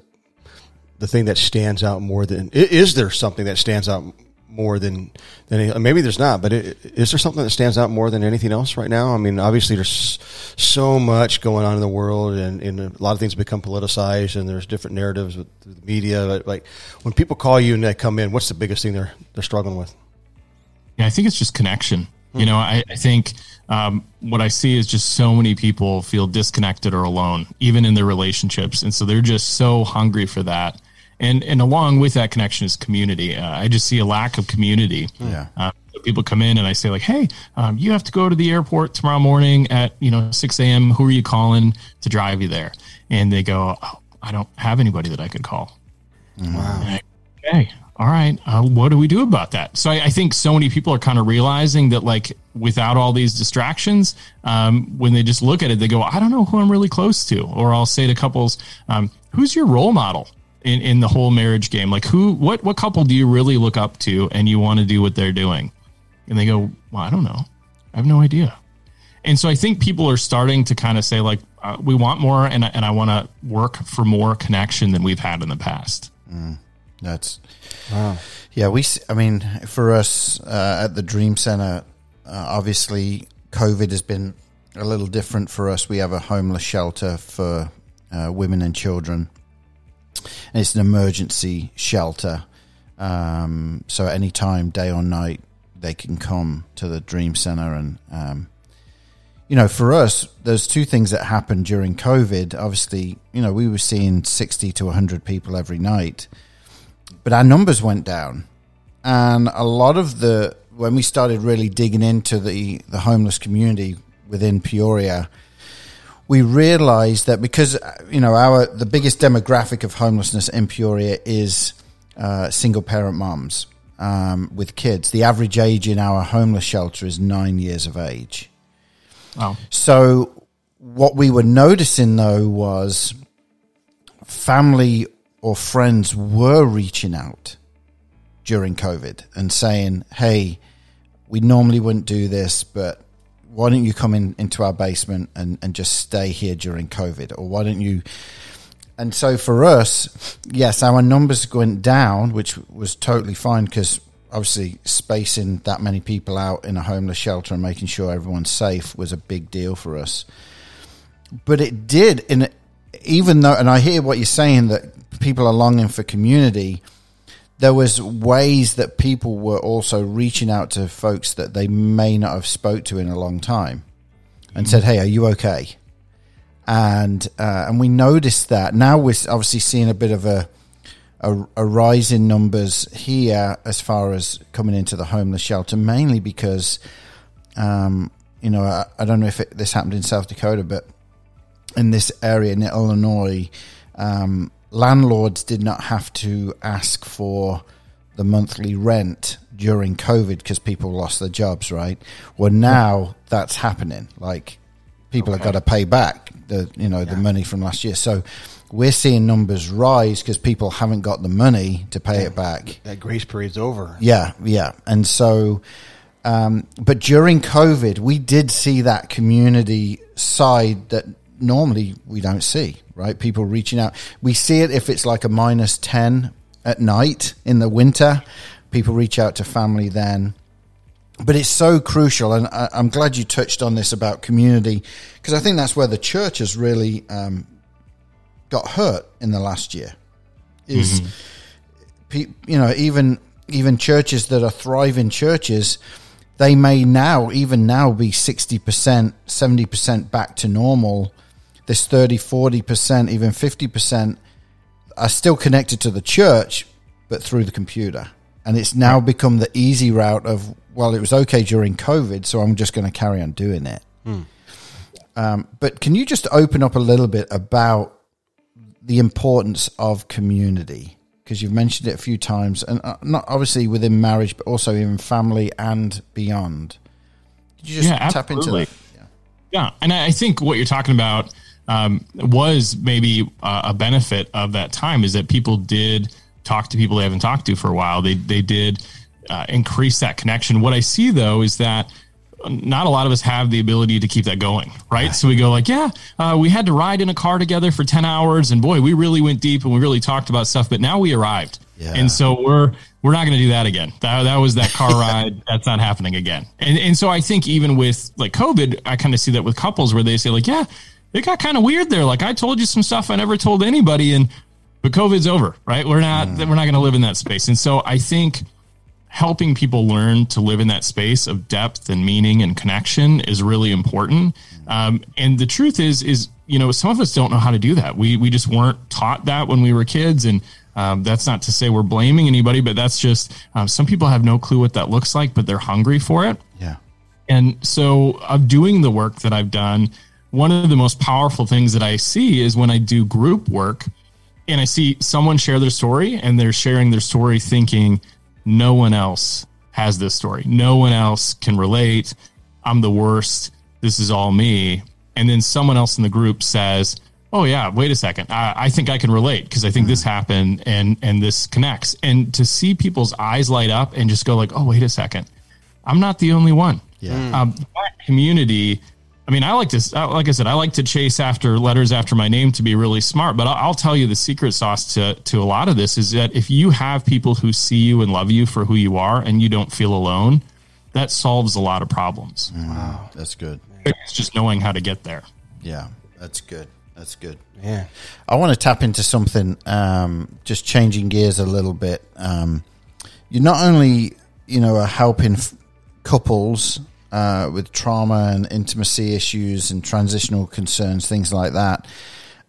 the thing that stands out more than is there something that stands out more than than maybe there's not, but it, is there something that stands out more than anything else right now? I mean, obviously there's so much going on in the world, and, and a lot of things become politicized, and there's different narratives with the media. But like when people call you and they come in, what's the biggest thing they're they're struggling with? Yeah, I think it's just connection. You know, I, I think um, what I see is just so many people feel disconnected or alone, even in their relationships, and so they're just so hungry for that. And and along with that connection is community. Uh, I just see a lack of community. Yeah. Uh, people come in and I say like, "Hey, um, you have to go to the airport tomorrow morning at you know six a.m. Who are you calling to drive you there?" And they go, oh, "I don't have anybody that I could call." Wow. okay all right uh, what do we do about that so I, I think so many people are kind of realizing that like without all these distractions um, when they just look at it they go i don't know who i'm really close to or i'll say to couples um, who's your role model in, in the whole marriage game like who what what couple do you really look up to and you want to do what they're doing and they go well i don't know i have no idea And so I think people are starting to kind of say like, uh, we want more, and I- and I want to work for more connection than we've had in the past. That's yeah. We, I mean, for us uh, at the Dream Center, uh, obviously, COVID has been a little different for us. We have a homeless shelter for uh, women and children, and it's an emergency shelter. Um, so any time, day or night, they can come to the Dream Center and. Um, you know, for us, there's two things that happened during COVID. Obviously, you know, we were seeing 60 to 100 people every night but our numbers went down and a lot of the when we started really digging into the the homeless community within Peoria we realized that because you know our the biggest demographic of homelessness in Peoria is uh, single parent moms um, with kids the average age in our homeless shelter is 9 years of age Wow. so what we were noticing though was family or friends were reaching out during COVID and saying, "Hey, we normally wouldn't do this, but why don't you come in into our basement and, and just stay here during COVID? Or why don't you?" And so for us, yes, our numbers went down, which was totally fine because obviously spacing that many people out in a homeless shelter and making sure everyone's safe was a big deal for us. But it did, in even though, and I hear what you're saying that people are longing for community. There was ways that people were also reaching out to folks that they may not have spoke to in a long time, and said, "Hey, are you okay?" And uh, and we noticed that now we're obviously seeing a bit of a, a a rise in numbers here as far as coming into the homeless shelter, mainly because, um, you know, I, I don't know if it, this happened in South Dakota, but in this area in Illinois, um, landlords did not have to ask for the monthly rent during COVID because people lost their jobs, right? Well, now that's happening. Like people have got to pay back the you know the money from last year. So we're seeing numbers rise because people haven't got the money to pay it back. That grace period's over. Yeah, yeah. And so, um, but during COVID, we did see that community side that normally we don't see, right? People reaching out. We see it if it's like a minus 10 at night in the winter. People reach out to family then. But it's so crucial, and I, I'm glad you touched on this about community because I think that's where the church has really um, got hurt in the last year. Is pe- you know even even churches that are thriving churches they may now even now be 60% 70% back to normal this 30 40% even 50% are still connected to the church but through the computer. And it's now become the easy route of well it was okay during covid so i'm just going to carry on doing it. Um, but can you just open up a little bit about the importance of community? Because you've mentioned it a few times and uh, not obviously within marriage but also in family and beyond. Could you just Yeah, tap into absolutely. that yeah. Yeah, and I think what you're talking about um, was maybe uh, a benefit of that time is that people did talk to people they haven't talked to for a while. They they did uh, increase that connection. What I see though is that not a lot of us have the ability to keep that going, right? So we go like, yeah, uh, we had to ride in a car together for ten hours, and boy, we really went deep and we really talked about stuff. But now we arrived, Yeah. and so we're we're not going to do that again. That that was that car ride. That's not happening again. And and so I think even with like COVID, I kind of see that with couples where they say like, yeah, it got kind of weird there. Like I told you some stuff I never told anybody, and but COVID's over, right? We're not we're not going to live in that space. And so I think helping people learn to live in that space of depth and meaning and connection is really important. Um, and the truth is, is you know, some of us don't know how to do that. We we just weren't taught that when we were kids, and um, that's not to say we're blaming anybody, but that's just um, some people have no clue what that looks like, but they're hungry for it. yeah And so, of doing the work that I've done, one of the most powerful things that I see is when I do group work and I see someone share their story and they're sharing their story thinking, no one else has this story. No one else can relate. I'm the worst. This is all me. And then someone else in the group says, Oh yeah, wait a second. I, I think I can relate because I think this happened and and this connects. And to see people's eyes light up and just go like, Oh, wait a second. I'm not the only one. Yeah. Um, that community I mean, I like to, uh, like I said, I like to chase after letters after my name to be really smart. But I'll, I'll tell you the secret sauce to to a lot of this is that if you have people who see you and love you for who you are, and you don't feel alone, that solves a lot of problems. Wow, that's good. It's just knowing how to get there. Yeah, that's good. That's good. Yeah. I want to tap into something, um, just changing gears a little bit. Um, you're not only, you know, are helping f- couples uh, with trauma and intimacy issues and transitional concerns, things like that,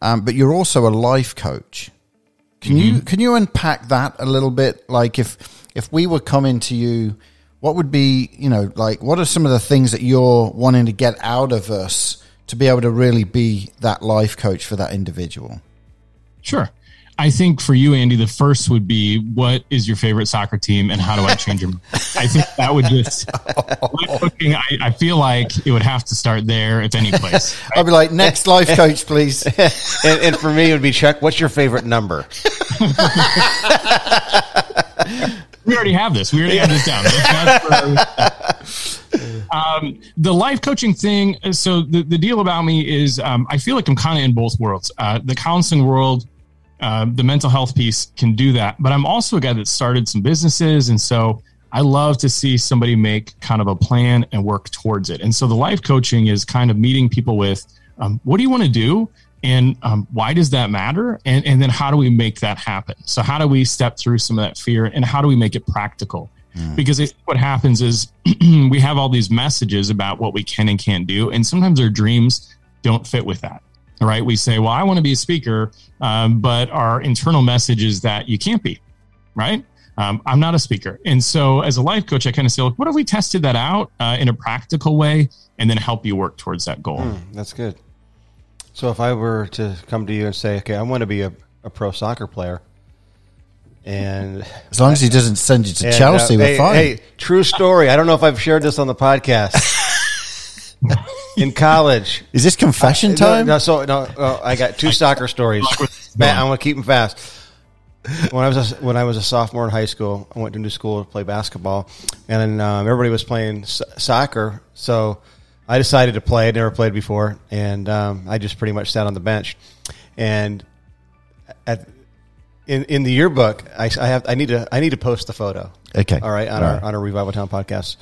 um, but you're also a life coach. Can you can you unpack that a little bit? Like if if we were coming to you, what would be you know like what are some of the things that you're wanting to get out of us to be able to really be that life coach for that individual? Sure. I think for you, Andy, the first would be what is your favorite soccer team and how do I change them? I think that would just, cooking, I, I feel like it would have to start there, if any place. I'd be like, next life coach, please. and, and for me, it would be Chuck. What's your favorite number? We already have this. We already have this down. That's where I was- um, the life coaching thing. So the, the deal about me is um, I feel like I'm kind of in both worlds. Uh, the counseling world, uh, the mental health piece can do that, but I'm also a guy that started some businesses, and so I love to see somebody make kind of a plan and work towards it. And so the life coaching is kind of meeting people with um, what do you want to do? And um, why does that matter? And, and then how do we make that happen? So how do we step through some of that fear and how do we make it practical? Because I what happens is we have all these messages about what we can and can't do and sometimes our dreams don't fit with that right we say well i want to be a speaker um, but our internal message is that you can't be right um, i'm not a speaker and so as a life coach i kind of say look what if we tested that out uh, in a practical way and then help you work towards that goal That's good. So if I were to come to you and say, okay, I want to be a, a pro soccer player, and, As long as he doesn't send you to and, Chelsea, uh, we're hey, fine. Hey, true story. I don't know if I've shared this on the podcast. In college, Is this confession No, time? No, so no, uh, I got two soccer stories. Man, I'm gonna keep them fast. When I was a, when I was a sophomore in high school, I went to new school to play basketball, and um, everybody was playing s- soccer. So I decided to play. I'd never played before, and um, I just pretty much sat on the bench. And at in in the yearbook, I, I have I need to I need to post the photo. Okay. all right, on All our right. on our Revival Town podcast.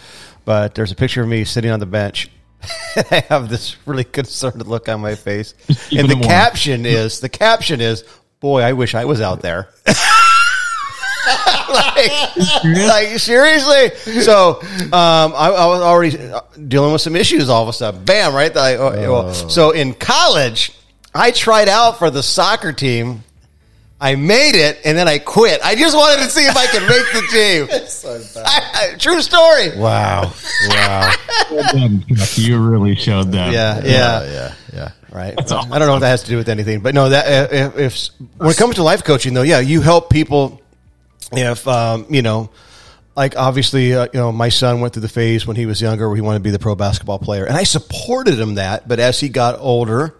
But there's a picture of me sitting on the bench. I have this really concerned look on my face, Keeping and the warm. caption is the caption is, "Boy, I wish I was out there." like, like, seriously. So um, I, I was already uh, dealing with some issues. All of a sudden, bam! Right. Like, oh, well, so in college, I tried out for the soccer team. I made it, and then I quit. I just wanted to see if I could make the team. I- I- true story. Wow. Wow. you really showed them Yeah, yeah, yeah. yeah, yeah. Right. awesome. I don't know if that has to do with anything, but no. That uh, if, if when it comes to life coaching, though, yeah, you help people. If um, you know, like obviously, uh, you know, my son went through the phase when he was younger where he wanted to be the pro basketball player, and I supported him that. But as he got older,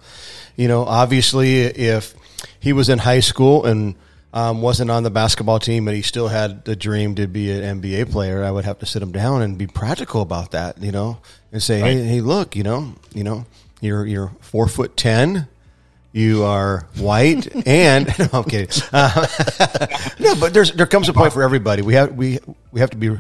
you know, obviously, if he was in high school and um, wasn't on the basketball team, but he still had the dream to be an NBA player, I would have to sit him down and be practical about that, you know, and say, hey, hey, look, you know, you know, you're you're four foot ten. You are white, and no, I'm kidding. Uh, no, but there's there comes a point for everybody. We have we we have to be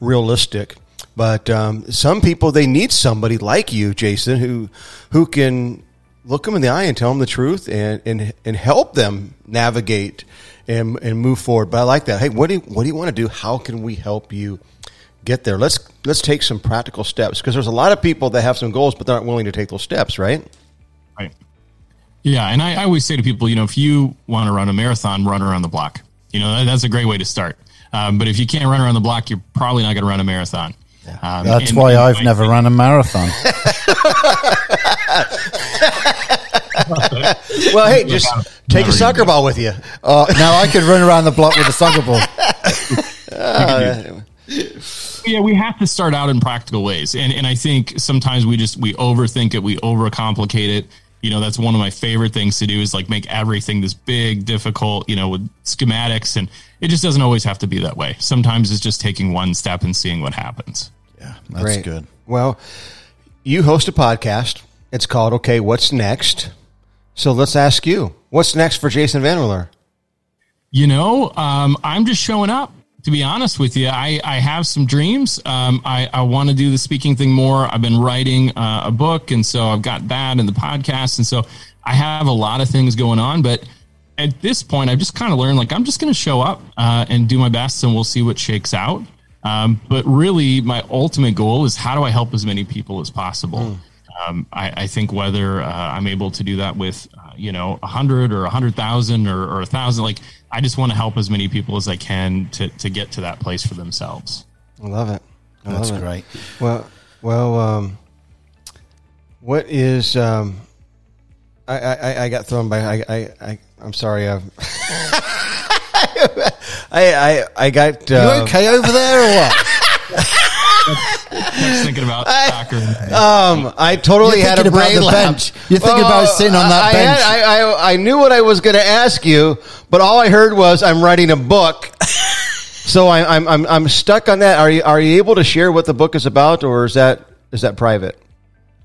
realistic. But um, some people they need somebody like you, Jason, who who can look them in the eye and tell them the truth and and, and help them navigate and and move forward. But I like that. Hey, what do you, what do you want to do? How can we help you get there? Let's let's take some practical steps because there's a lot of people that have some goals but they aren't willing to take those steps. Right? Right. Yeah, and I, I always say to people, you know, if you want to run a marathon, run around the block. You know, that, that's a great way to start. Um, but if you can't run around the block, you're probably not going to run a marathon. Um, That's and- why and I've I- never run a marathon. Well, hey, just take a soccer ball with you. Uh, now I could run around the block with a soccer ball. yeah, we have to start out in practical ways, and and I think sometimes we just we overthink it, we overcomplicate it. You know, that's one of my favorite things to do is like make everything this big, difficult. You know, with schematics, and it just doesn't always have to be that way. Sometimes it's just taking one step and seeing what happens. Yeah, that's Great. good. Well, you host a podcast. It's called Okay, What's Next? So let's ask you, what's next for Jason VanRuler? You know, um, I'm just showing up. To be honest with you, I, I have some dreams. Um, I, I want to do the speaking thing more. I've been writing uh, a book, and so I've got that and the podcast, and so I have a lot of things going on. But at this point, I've just kind of learned like I'm just going to show up uh, and do my best, and we'll see what shakes out. Um, but really, my ultimate goal is how do I help as many people as possible. Mm. Um, I, I, think whether uh, I'm able to do that with, uh, you know, a hundred or a hundred thousand or, or a thousand, like I just want to help as many people as I can to, to get to that place for themselves. I love it. I That's love it. great. Well, well, um, what is, um, I, I, I got thrown by, I, I, I I'm sorry. I've, I, I, I got, uh, you okay over there or what? Thinking about soccer. Um, I totally You're had a brain the bench. You're thinking about sitting on that I, bench. Had, I, I, I knew what I was going to ask you, but all I heard was I'm writing a book. so I, I'm I'm I'm stuck on that. Are you are you able to share what the book is about, or is that is that private?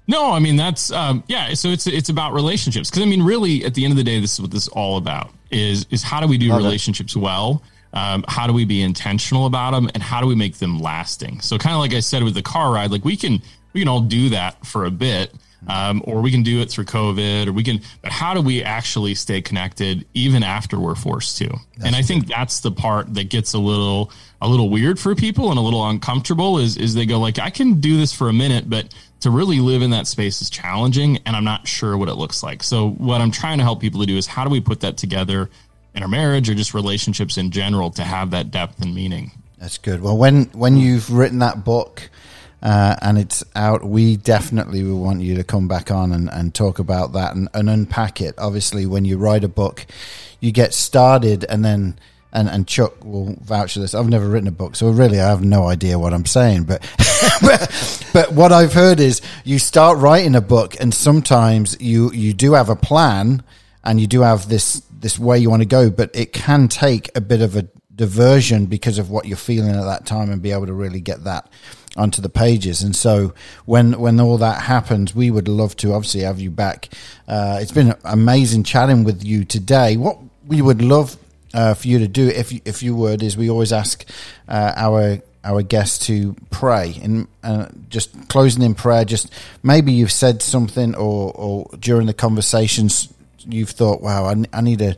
No, I mean that's um, yeah. So it's it's about relationships because I mean really at the end of the day, this is what this is all about is is how do we do Love relationships it. well um, how do we be intentional about them and how do we make them lasting? So kind of like i said with the car ride like we can we can all do that for a bit um, or we can do it through covid or we can but how do we actually stay connected even after we're forced to? That's and i think that's the part that gets a little a little weird for people and a little uncomfortable is is they go like i can do this for a minute but to really live in that space is challenging and i'm not sure what it looks like. So what i'm trying to help people to do is how do we put that together in our marriage or just relationships in general to have that depth and meaning. That's good. Well, when when you've written that book uh, and it's out, we definitely will want you to come back on and, and talk about that and, and unpack it. Obviously, when you write a book, you get started and then and, and Chuck will vouch for this. I've never written a book, so really I have no idea what I'm saying. But, but, but what I've heard is you start writing a book, and sometimes you you do have a plan, and you do have this this way you want to go, but it can take a bit of a diversion because of what you're feeling at that time and be able to really get that onto the pages. And so when when all that happens, we would love to obviously have you back. Uh, it's been amazing chatting with you today. What we would love uh, for you to do, if you, if you would, is we always ask uh, our our guests to pray and uh, just closing in prayer. Just maybe you've said something or or during the conversations you've thought, wow, I, I need to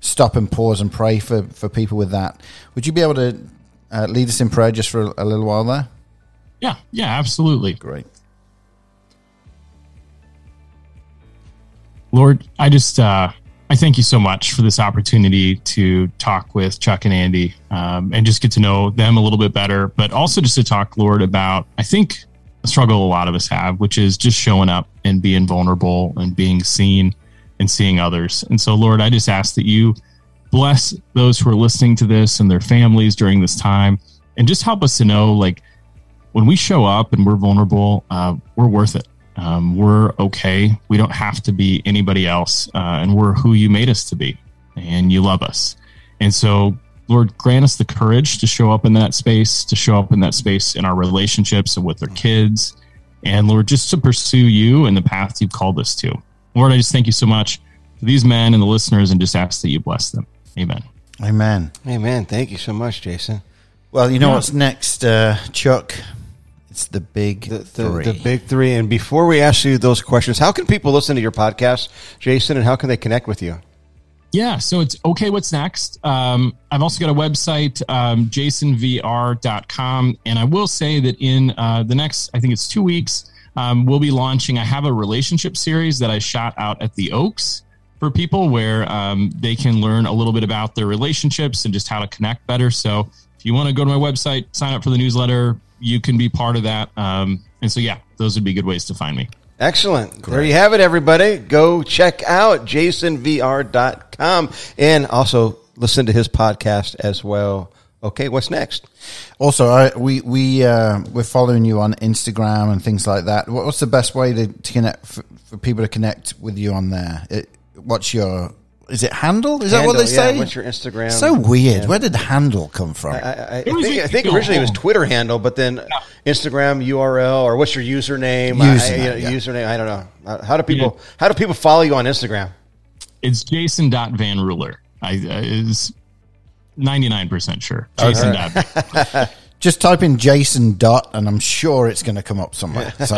stop and pause and pray for, for people with that. Would you be able to uh, lead us in prayer just for a, a little while there? Yeah, yeah, absolutely. Great. Lord, I just uh, I thank you so much for this opportunity to talk with Chuck and Andy um, and just get to know them a little bit better, but also just to talk, Lord, about I think a struggle a lot of us have, which is just showing up and being vulnerable and being seen and seeing others. And so, Lord, I just ask that you bless those who are listening to this and their families during this time and just help us to know like when we show up and we're vulnerable, uh, we're worth it. Um, we're okay. We don't have to be anybody else, uh, and we're who you made us to be, and you love us. And so, Lord, grant us the courage to show up in that space, to show up in that space in our relationships and with our kids, and Lord, just to pursue you and the path you've called us to. Lord, I just thank you so much for these men and the listeners and just ask that you bless them. Amen. Amen. Amen. Thank you so much, Jason. Well, you know yeah. what's next, uh, Chuck? It's the big the, the, three. The big three. And before we ask you those questions, how can people listen to your podcast, Jason, and how can they connect with you? Yeah, so it's okay. What's next? Um, I've also got a website, um, jasonvr.com. And I will say that in uh, the next, I think it's two weeks, um, we'll be launching. I have a relationship series that I shot out at the Oaks for people where um, they can learn a little bit about their relationships and just how to connect better. So if you want to go to my website, sign up for the newsletter, you can be part of that. Um, and so, yeah, those would be good ways to find me. Excellent. Great. There you have it, everybody. Go check out jasonvr.com and also listen to his podcast as well. Okay, what's next? Also, I, we we uh, we're following you on Instagram and things like that. What's the best way to, to connect for, for people to connect with you on there? It, what's your Is it handle? Is that what they yeah, say? What's your Instagram? so weird. Yeah. Where did handle come from? I, I, I think, I think originally it was. Twitter handle, but then Instagram URL or what's your username? Username, I, I, yeah. username. I don't know. Uh, How do people How do people follow you on Instagram? It's Jason dot Van Ruler. I uh, is ninety nine percent sure. Jason dot. Just type in Jason Dot, and I'm sure it's going to come up somewhere. So.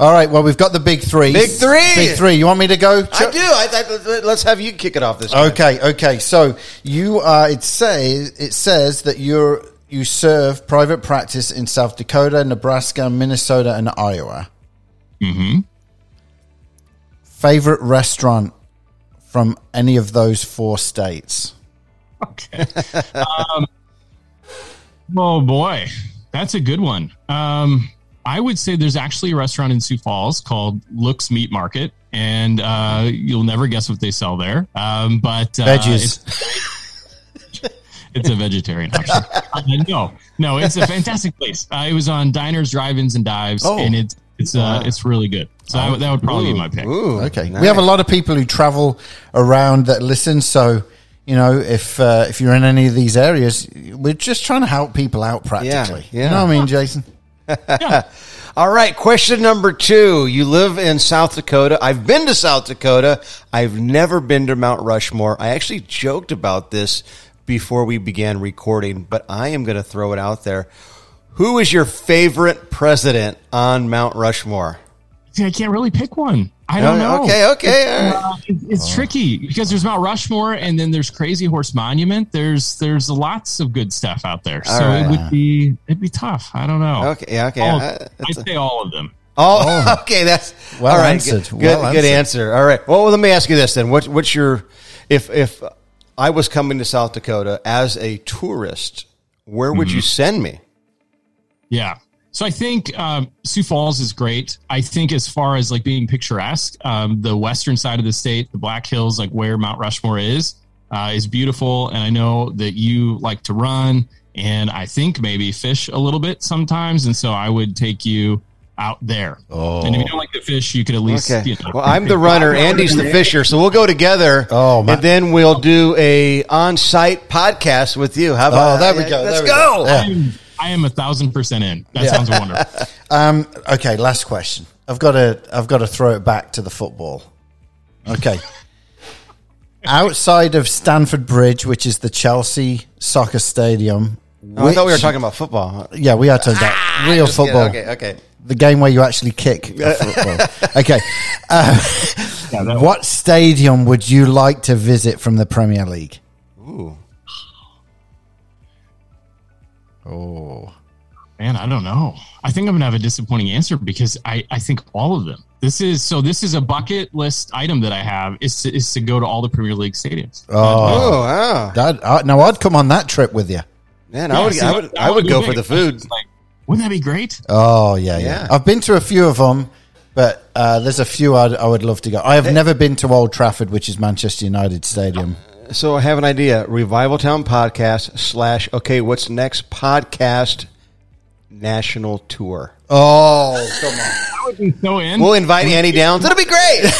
All right. Well, we've got the big three. Big three! Big three. You want me to go? I do. I, I, let's have you kick it off this time. Okay, okay. So you are. It says it says that you're you serve private practice in South Dakota, Nebraska, Minnesota, and Iowa. hmm Favorite restaurant from any of those four states? Okay. um, oh boy, that's a good one. Um, I would say there's actually a restaurant in Sioux Falls called Look's Meat Market, and uh, you'll never guess what they sell there. Um, but uh, Veggies. It's, it's a vegetarian option. Uh, no, no, it's a fantastic place. I was on Diners, Drive-ins, and Dives, Oh. and it's it's uh, it's really good. So that, would- that would probably be my pick. Ooh, Okay, nice. we have a lot of people who travel around that listen. So you know, if uh, if you're in any of these areas, we're just trying to help people out practically. yeah. You know what I mean, Jason? yeah. All right, question number two. You live in South Dakota. I've been to South Dakota. I've never been to Mount Rushmore. I actually joked about this before we began recording, but I am going to throw it out there. Who is your favorite president on Mount Rushmore? See, I can't really pick one. I don't know. Okay, okay. all right. Uh, it- it's tricky because there's Mount Rushmore and then there's Crazy Horse Monument. There's there's lots of good stuff out there. So right. it would be it'd be tough. I don't know. Okay, okay. All- Uh, I'd say all of them. Oh, okay. That's Well all right. answered. Good, Well good answered. answer. All right. Well, let me ask you this then. What, what's your if if I was coming to South Dakota as a tourist, where would Mm-hmm. you send me? Yeah. So I think um, Sioux Falls is great. I think as far as like being picturesque, um, the western side of the state, the Black Hills, like where Mount Rushmore is, uh, is beautiful. And I know that you like to run and I think maybe fish a little bit sometimes. And so I would take you out there. Oh. And if you don't like the fish, you could at least. Okay. You know, Well, I'm the runner. Andy's the fisher. So we'll go together. Oh, my- and then we'll do a on-site podcast with you. How about? Oh, there we go, Let's there we go. go. Yeah. I'm, a thousand percent in. That sounds wonderful. Um, okay, last question. I've got to I've got to throw it back to the football. Okay. Outside of Stamford Bridge, which is the Chelsea soccer stadium. Oh, I thought we were talking about football. Yeah, we are talking about real Just kidding. football. Okay, okay. The game where you actually kick football. okay. Uh, Yeah, what stadium would you like to visit from the Premier League? Ooh. Oh. Man, I don't know. I think I'm gonna have a disappointing answer because I, I think all of them. This is so. This is a bucket list item that I have is to, is to go to all the Premier League stadiums. Oh. Oh, wow. That, uh, now, I'd come on that trip with you. Man, Yeah, I would, see, I that- would, I would go big. for the food. Like, wouldn't that be great? Oh yeah, yeah. Yeah. I've been to a few of them, but uh, there's a few I'd, I would love to go. I have never been to Old Trafford, which is Manchester United Stadium. So I have an idea. Revival Town podcast slash okay, what's next podcast national tour. Oh, come on! I would be so in. We'll invite Andy Downs. It'll be great.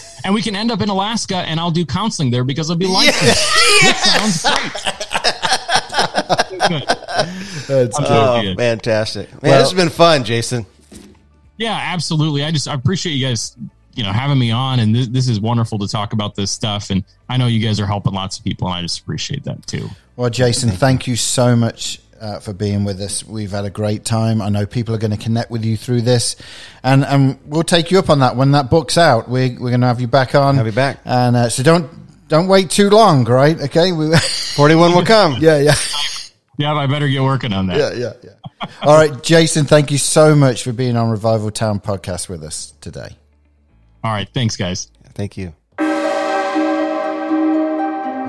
And we can end up in Alaska, and I'll do counseling there because I'll be licensed. This sounds great. Good. I'm oh, fantastic. Man, Well- this has been fun, Jason. Yeah, absolutely. I just I appreciate you guys, you know, having me on, and this, this is wonderful to talk about this stuff. And I know you guys are helping lots of people, and I just appreciate that too. Well, Jason, thank you so much uh, for being with us. We've had a great time. I know people are going to connect with you through this, and and we'll take you up on that when that book's out. We, we're going to have you back on. Have you back. and uh, so don't don't wait too long, right? Okay. We, Forty-one will come. yeah, yeah. Yeah, I better get working on that. Yeah, yeah, yeah. All right, Jason, thank you so much for being on Revival Town podcast with us today. All right, thanks, guys. Thank you.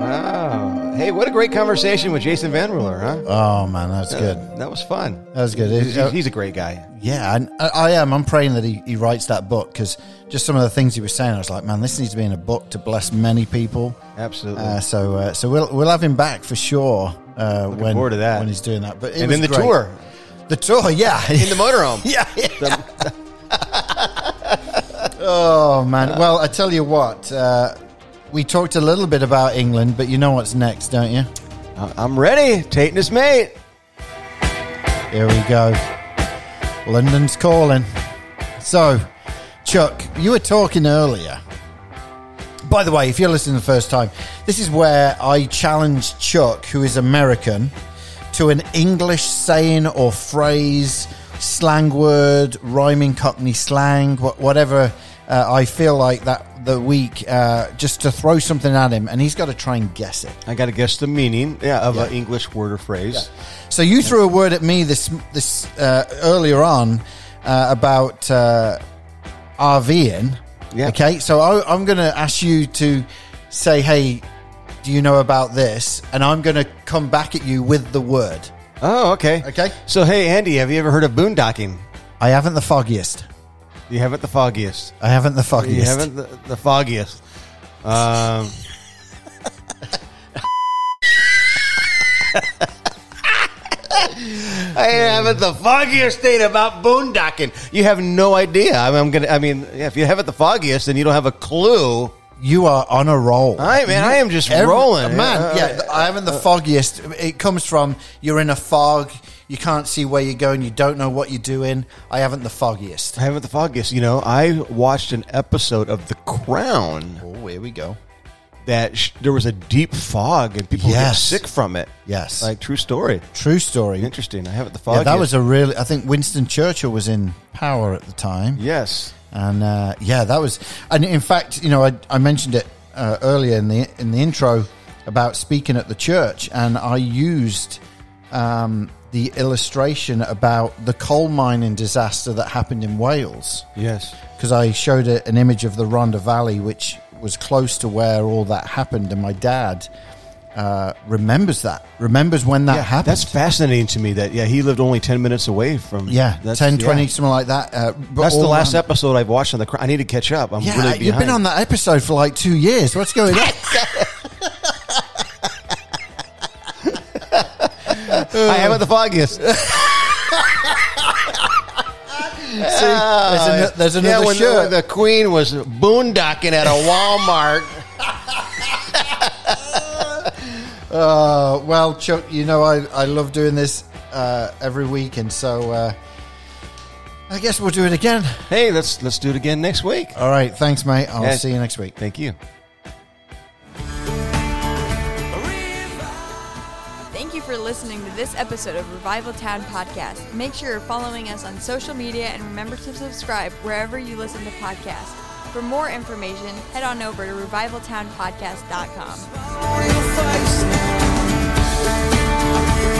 Wow. Hey, what a great conversation with Jason Van Ruler, huh? Oh man, that's good. That was fun. That was good. He's, Uh, he's a great guy. yeah, and I, I am. I'm praying that he, he writes that book because just some of the things he was saying, I was like, man, this needs to be in a book to bless many people. Absolutely. Uh, so, uh, so we'll we'll have him back for sure uh, when forward to that. when he's doing that. But it and was then the great. tour the tour, yeah, in the motorhome. yeah, yeah. Oh man! Well, I tell you what, uh, we talked a little bit about England, but you know what's next, don't you? I'm ready. Tate and his mate. Here we go. London's calling. So, Chuck, you were talking earlier. By the way, if you're listening the first time, this is where I challenge Chuck, who is American, to an English saying or phrase, slang word, rhyming Cockney slang, whatever uh, I feel like that the week, uh, just to throw something at him, and he's got to try and guess it. I got to guess the meaning yeah, of an Yeah. English word or phrase. So you threw a word at me this this uh, earlier on uh, about uh, RVing. Yeah. Okay. So I, I'm going to ask you to say, "Hey, do you know about this?" And I'm going to come back at you with the word. Oh, okay. Okay. So, hey, Andy, have you ever heard of boondocking? I haven't the foggiest. You haven't the foggiest. I haven't the foggiest. You haven't the, the foggiest. Um, I haven't the foggiest thing about boondocking. You have no idea. I mean, I'm gonna. I mean, yeah, if you haven't the foggiest, then you don't have a clue. You are on a roll. I man, I am just Every- rolling, man. Yeah, I haven't the foggiest. It comes from you're in a fog. You can't see where you're going. You don't know what you're doing. I haven't the foggiest. I haven't the foggiest. You know, I watched an episode of The Crown Oh, here we go. that sh- there was a deep fog and people get Yes. sick from it. Yes. Like true story. True story. Interesting. I haven't the Yeah, foggiest. that was a really. I think Winston Churchill was in power at the time, yes. and uh, yeah, that was. And in fact, you know, I, I mentioned it uh, earlier in the in the intro about speaking at the church, and I used um, the illustration about the coal mining disaster that happened in Wales Yes. because I showed a, an image of the Rhondda Valley, which was close to where all that happened, and my dad. Uh, remembers that remembers when that Yeah, happened That's fascinating to me. That yeah, he lived only ten minutes away from. Yeah, that's, 10, 20, yeah. something like that. Uh, but That's the last around- episode I've watched on the. I need to catch up. I'm Yeah, really you've been on that episode for like two years. What's going on? I haven't the foggiest. there's, an, there's yeah, another when shirt. the, the Queen was boondocking at a Walmart. Uh, well, Chuck, you know I, I love doing this uh, every week, and so uh, I guess we'll do it again. hey, let's let's do it again next week. All right, thanks, mate. I'll Yeah. see you next week. Thank you. For listening to this episode of Revival Town Podcast. Make sure you're following us on social media and remember to subscribe wherever you listen to podcasts. For more information, head on over to revivaltownpodcast.com.